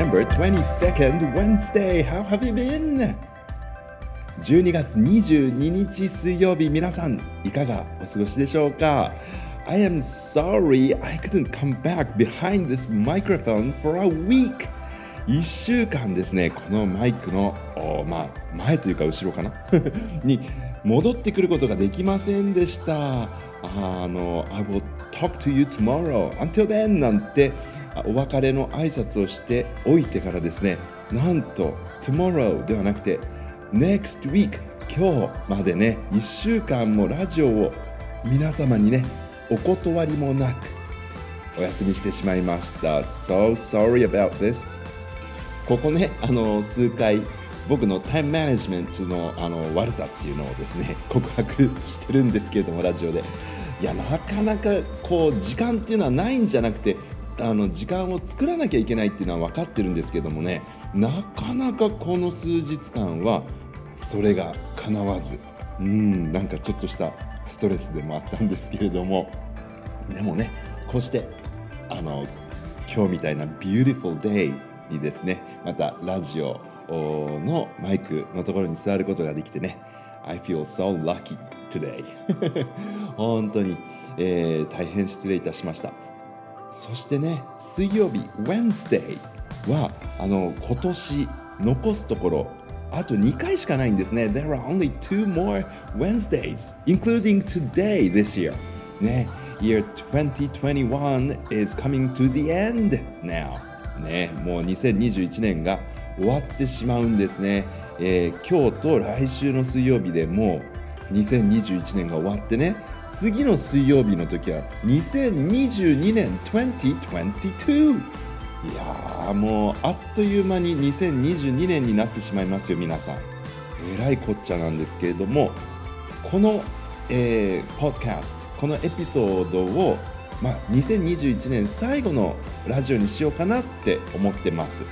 September 22nd, Wednesday. How have you been? 12月22日水曜日、皆さん、いかがお過ごしでしょうか I am sorry I couldn't come back behind this microphone for a week. 1週間ですね、このマイクの、まあ、前というか後ろかなに戻ってくることができませんでした。あの、I will talk to you tomorrow. Until then なんてお別れの挨拶をしておいてからですね、なんと tomorrow ではなくて next week 今日までね、1週間もラジオを皆様にね、お断りもなくお休みしてしまいました。So sorry about this. ここね、あの数回僕のタイムマネジメントのあの悪さっていうのをですね 告白してるんですけれどもラジオでいやなかなかこう時間っていうのはないんじゃなくてあの時間を作らなきゃいけないっていうのは分かってるんですけどもねなかなかこの数日間はそれが叶わずうんなんかちょっとしたストレスでもあったんですけれどもでもねこうしてあの今日みたいな beautiful day にですねまたラジオのマイクのところに座ることができてね I feel so lucky today 本当に、えー、大変失礼いたしました。そしてね水曜日 Wednesday はあの今年残すところあと2回しかないんですね There are only two more Wednesdays including today this year ね Year 2021 is coming to the end now ねもう2021年が終わってしまうんですね、えー、今日と来週の水曜日でもう2021年が終わってね次の水曜日の時は2022年2022いやーもうあっという間に2022年になってしまいますよ皆さん。えらいこっちゃなんですけれどもこの、えー、ポッドキャストこのエピソードを、まあ、2021年最後のラジオにしようかなって思ってます。で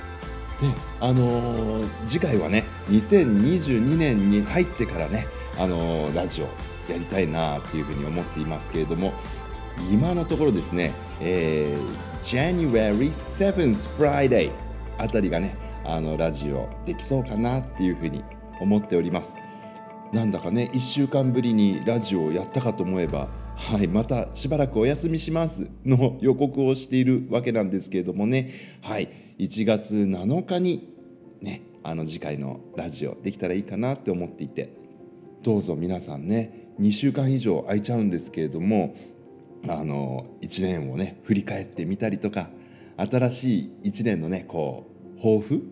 あのー、次回はね2022年に入ってからね、あのー、ラジオやりたいなっていうふうに思っていますけれども今のところですね、えー、January 7th Friday あたりがねあのラジオできそうかなっていうふうに思っております。なんだかね1週間ぶりにラジオをやったかと思えばはいまたしばらくお休みしますの予告をしているわけなんですけれどもね。はい1月7日にねあの次回のラジオできたらいいかなって思っていて。どうぞ皆さんね2週間以上空いちゃうんですけれどもあの1年をね振り返ってみたりとか新しい1年のねこう抱負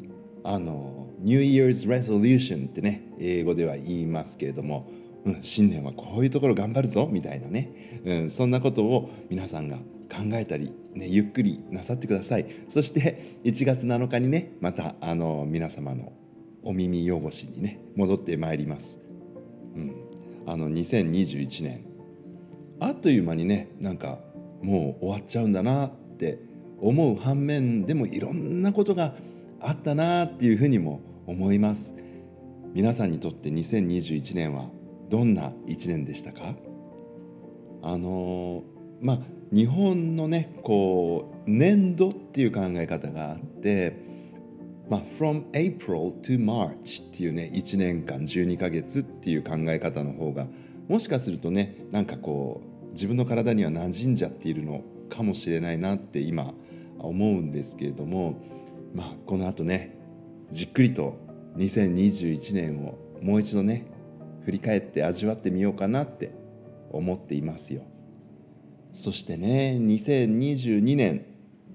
あの New Year's Resolution ってね英語では言いますけれども、うん、新年はこういうところ頑張るぞみたいなね、うん、そんなことを皆さんが考えたり、ね、ゆっくりなさってくださいそして1月7日にねまたあの皆様のお耳汚しにね戻ってまいります。うん。あの2021年。あっという間にねなんかもう終わっちゃうんだなって思う反面でもいろんなことがあったなっていうふうにも思います。皆さんにとって2021年はどんな1年でしたか？あのまあ日本のねこう年度っていう考え方があってまあ、from April to March っていうね1年間12ヶ月っていう考え方の方がもしかするとねなんかこう自分の体には馴染んじゃっているのかもしれないなって今思うんですけれどもまあこのあとねじっくりと2021年をもう一度ね振り返って味わってみようかなって思っていますよ。そしてね2022年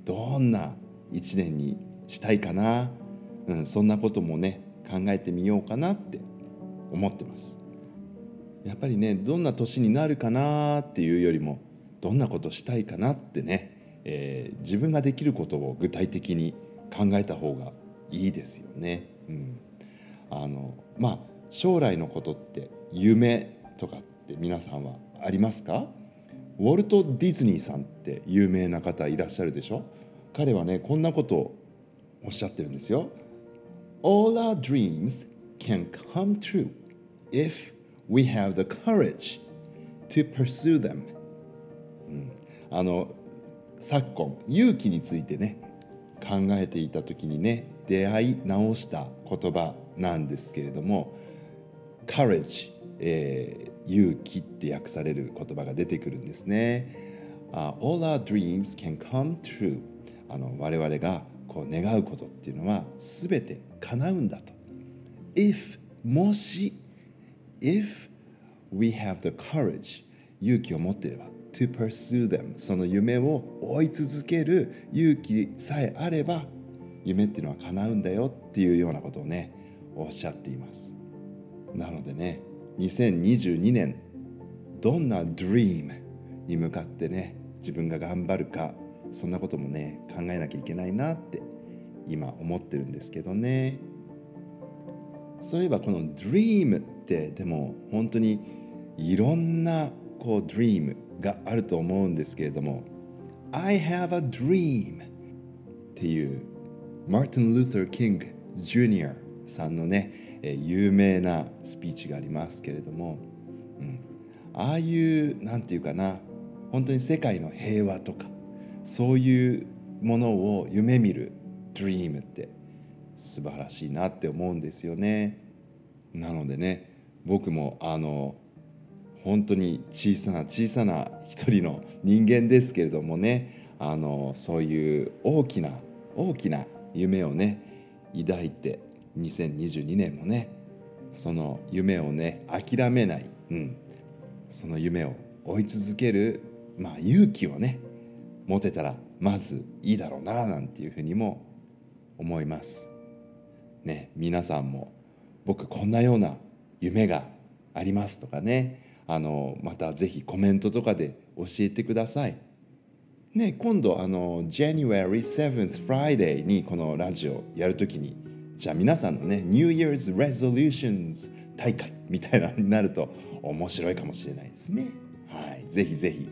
どんな1年にしたいかなうん、そんなこともね考えてみようかなって思ってますやっぱりねどんな年になるかなっていうよりもどんなことしたいかなってね、えー、自分ができることを具体的に考えた方がいいですよね。うん、あのまあ将来のことって夢とかって皆さんはありますか？ウォルト・ディズニーさんって有名な方いらっしゃるでしょ？彼はねこんなことをおっしゃってるんですよ。All our dreams can come true if we have the courage to pursue them、うん、あの昨今勇気についてね考えていた時にね出会い直した言葉なんですけれども courage、えー、勇気って訳される言葉が出てくるんですね。Uh, all our dreams can come true あの我々がこう願うことっていうのは全て叶うんだと。If もし If we have the courage 勇気を持っていれば to pursue them その夢を追い続ける勇気さえあれば夢っていうのは叶うんだよっていうようなことをねおっしゃっていますなのでね2022年どんな dream に向かってね自分が頑張るかそんなこともね考えなきゃいけないなって今思ってるんですけどね。そういえばこの dream ってでも本当にいろんなこう dream があると思うんですけれども I have a dream っていうマーティン・ルーサー・キング・ジュニアさんのね有名なスピーチがありますけれども、うん、ああいうなんていうかな本当に世界の平和とかそういうものを夢見る dream って素晴らしいなって思うんですよね。なのでね僕もあの本当に小さな小さな一人の人間ですけれどもねあのそういう大きな大きな夢をね抱いて2022年もねその夢をね諦めない、うん、その夢を追い続ける、まあ、勇気をね持てたらまずいいだろうななんていうふうにも思います。ね皆さんも僕こんなような夢がありますとかねあのまたぜひコメントとかで教えてください。ね、今度あの January 7th Friday にこのラジオやるときにじゃあ皆さんのね New Year's Resolutions 大会みたいなのになると面白いかもしれないですね。はい、ぜひぜひ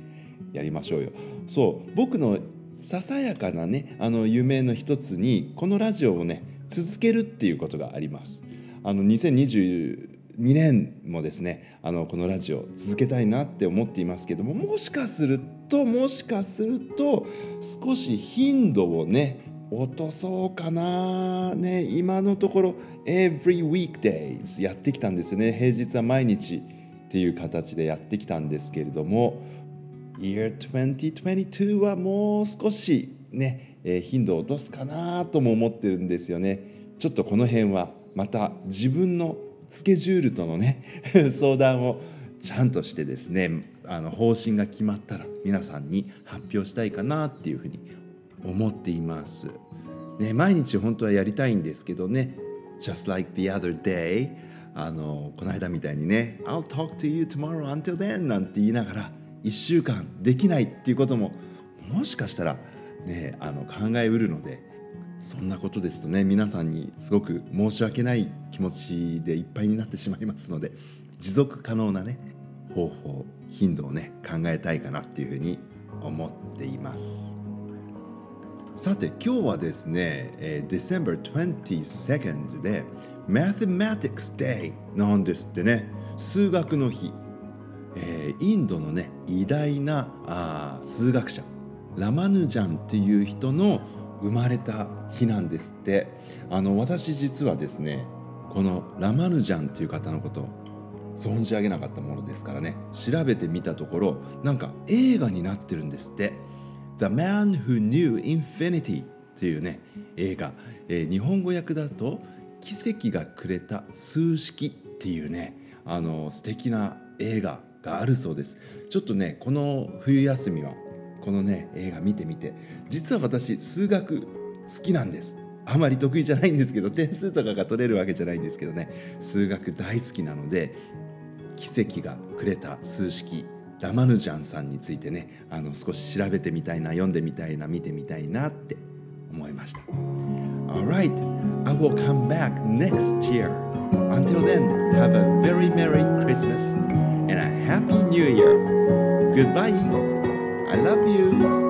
やりましょうよ。そう僕のささやかなねあの夢の一つにこのラジオをね続けるっていうことがあります。あの2022年もですねあのこのラジオ続けたいなって思っていますけどももしかするともしかすると少し頻度をね落とそうかなね今のところ every weekdays やってきたんですよね平日は毎日っていう形でやってきたんですけれども Year 2022はもう少しね、えー、頻度を落とすかなとも思ってるんですよねちょっとこの辺はまた自分のスケジュールとのね 相談をちゃんとしてですねあの方針が決まったら皆さんに発表したいかなっていうふうに思っています。ね、毎日本当はやりたいんですけどね Just like the other day あのこの間みたいにね I'll talk to you tomorrow until then なんて言いながら1週間できないっていうことももしかしたらねあの考えうるのでそんなことですとね皆さんにすごく申し訳ない気持ちでいっぱいになってしまいますので持続可能なね方法頻度をね考えたいかなっていうふうに思っています。さて今日はですね、えー、December 22nd で Mathematics Day なんですってね。数学の日、えー、インドのね偉大なあ数学者ラマヌジャンっていう人の生まれた日なんですって。あの私実はですねこのラマヌジャンという方のこと存じ上げなかったものですからね調べてみたところなんか映画になってるんですって「The Man Who Knew Infinity」というね映画、えー、日本語訳だと「奇跡がくれた数式」っていうねあの素敵な映画。があるそうです。ちょっとねこの冬休みはこのね映画見てみて実は私数学好きなんです。あまり得意じゃないんですけど点数とかが取れるわけじゃないんですけどね。数学大好きなので奇跡がくれた数式ラマヌジャンさんについてねあの少し調べてみたいな読んでみたいな見てみたいなって思いました。Alright, I will come back next year. Until then, have a very Merry Christmas. And a Happy New Year. Goodbye. I love you.